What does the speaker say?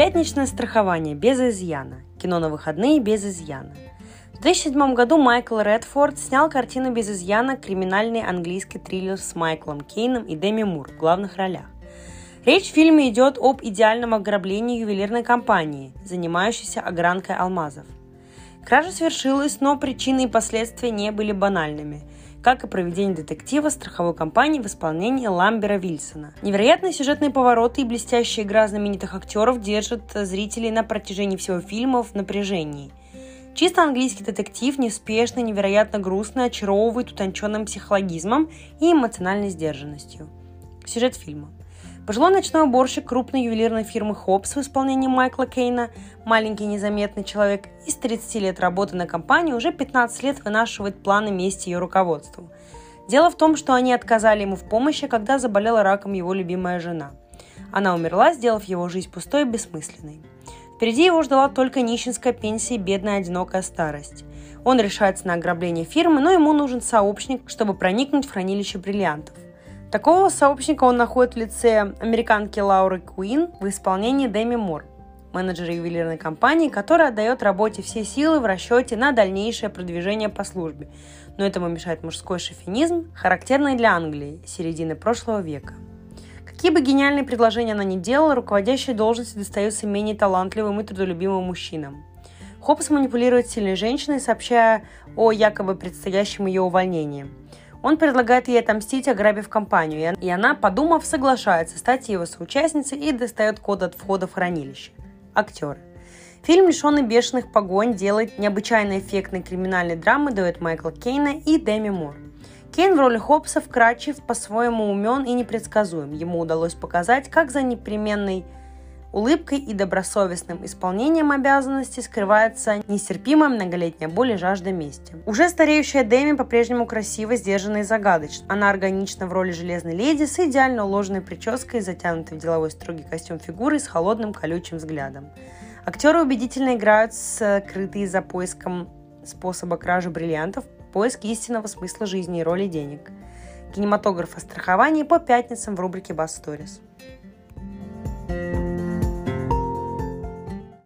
Пятничное страхование без изъяна. Кино на выходные без изъяна. В 2007 году Майкл Редфорд снял картину без изъяна криминальный английский триллер с Майклом Кейном и Деми Мур в главных ролях. Речь в фильме идет об идеальном ограблении ювелирной компании, занимающейся огранкой алмазов. Кража свершилась, но причины и последствия не были банальными – как и проведение детектива страховой компании в исполнении Ламбера Вильсона. Невероятные сюжетные повороты и блестящая игра знаменитых актеров держат зрителей на протяжении всего фильма в напряжении. Чисто английский детектив неспешно, невероятно грустно очаровывает утонченным психологизмом и эмоциональной сдержанностью. Сюжет фильма. Пожилой ночной уборщик крупной ювелирной фирмы Хопс в исполнении Майкла Кейна, маленький незаметный человек из 30 лет работы на компании, уже 15 лет вынашивает планы мести ее руководству. Дело в том, что они отказали ему в помощи, когда заболела раком его любимая жена. Она умерла, сделав его жизнь пустой и бессмысленной. Впереди его ждала только нищенская пенсия и бедная одинокая старость. Он решается на ограбление фирмы, но ему нужен сообщник, чтобы проникнуть в хранилище бриллиантов – Такого сообщника он находит в лице американки Лауры Куин в исполнении Дэми Мур, менеджера ювелирной компании, которая отдает работе все силы в расчете на дальнейшее продвижение по службе. Но этому мешает мужской шовинизм, характерный для Англии середины прошлого века. Какие бы гениальные предложения она ни делала, руководящие должности достаются менее талантливым и трудолюбимым мужчинам. Хопс манипулирует сильной женщиной, сообщая о якобы предстоящем ее увольнении – он предлагает ей отомстить, ограбив компанию, и она, подумав, соглашается стать его соучастницей и достает код от входа в хранилище. Актеры. Фильм, лишенный бешеных погонь, делает необычайно эффектной криминальной драмы дуэт Майкла Кейна и Дэми Мур. Кейн в роли Хопса вкрадчив, по-своему умен и непредсказуем. Ему удалось показать, как за непременной улыбкой и добросовестным исполнением обязанностей скрывается нестерпимая многолетняя боль и жажда мести. Уже стареющая Дэми по-прежнему красиво, сдержанна и загадочна. Она органична в роли железной леди с идеально уложенной прической, затянутой в деловой строгий костюм фигуры с холодным колючим взглядом. Актеры убедительно играют скрытые за поиском способа кражи бриллиантов, поиск истинного смысла жизни и роли денег. Кинематограф о страховании по пятницам в рубрике «Бас Stories».